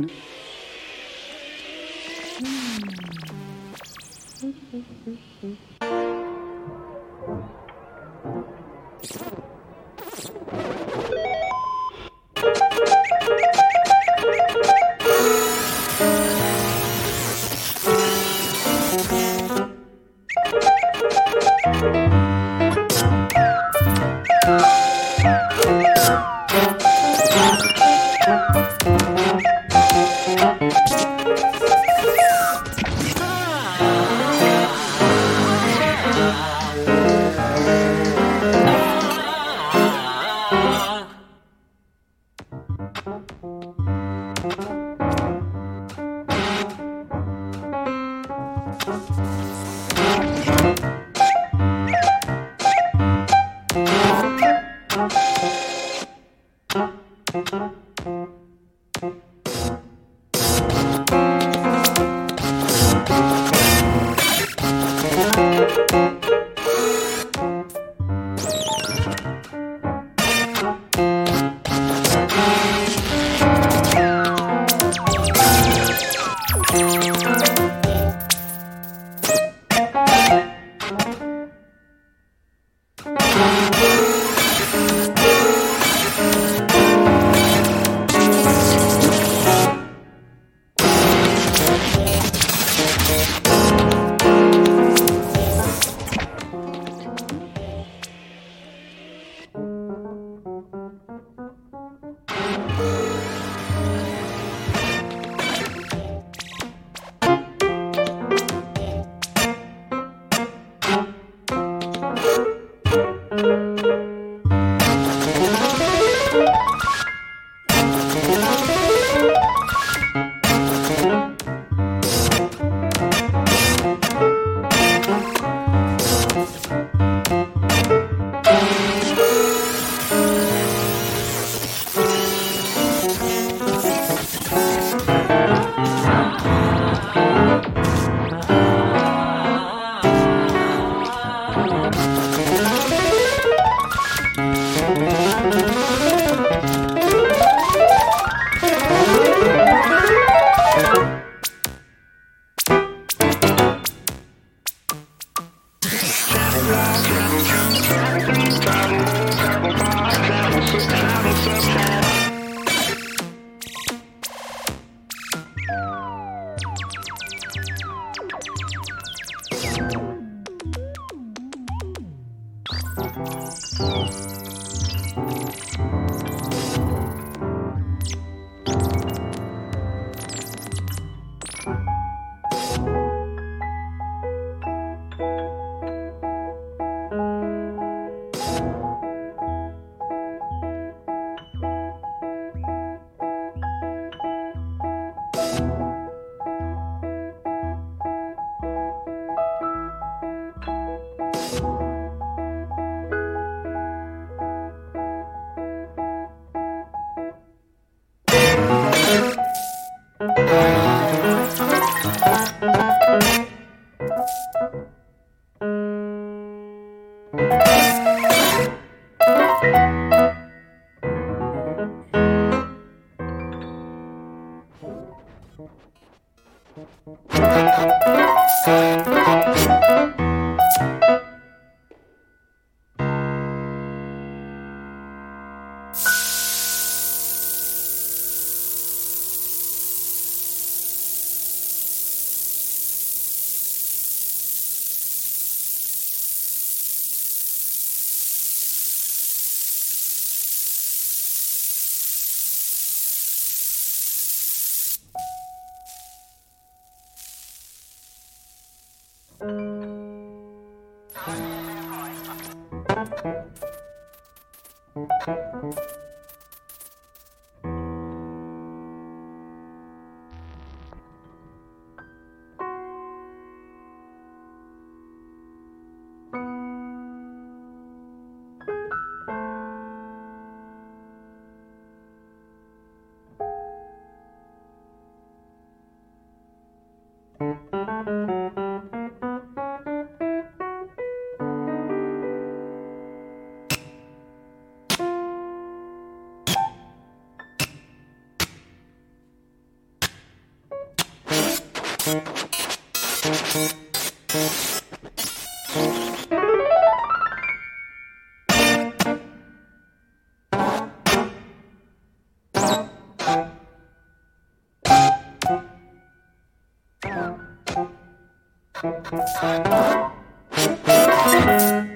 ね。うん Thank you.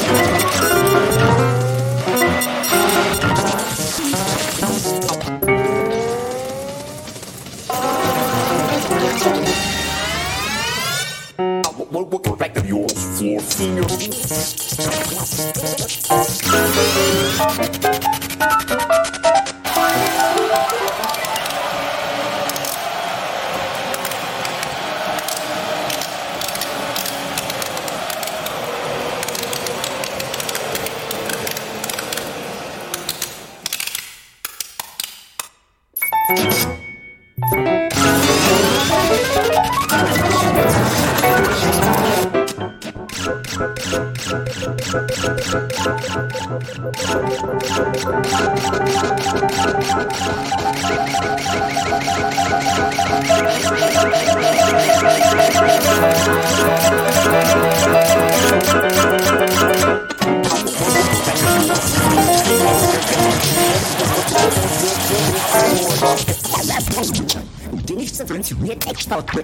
More fingers. Deniz sıfırın sürüye tek stalkı.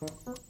Música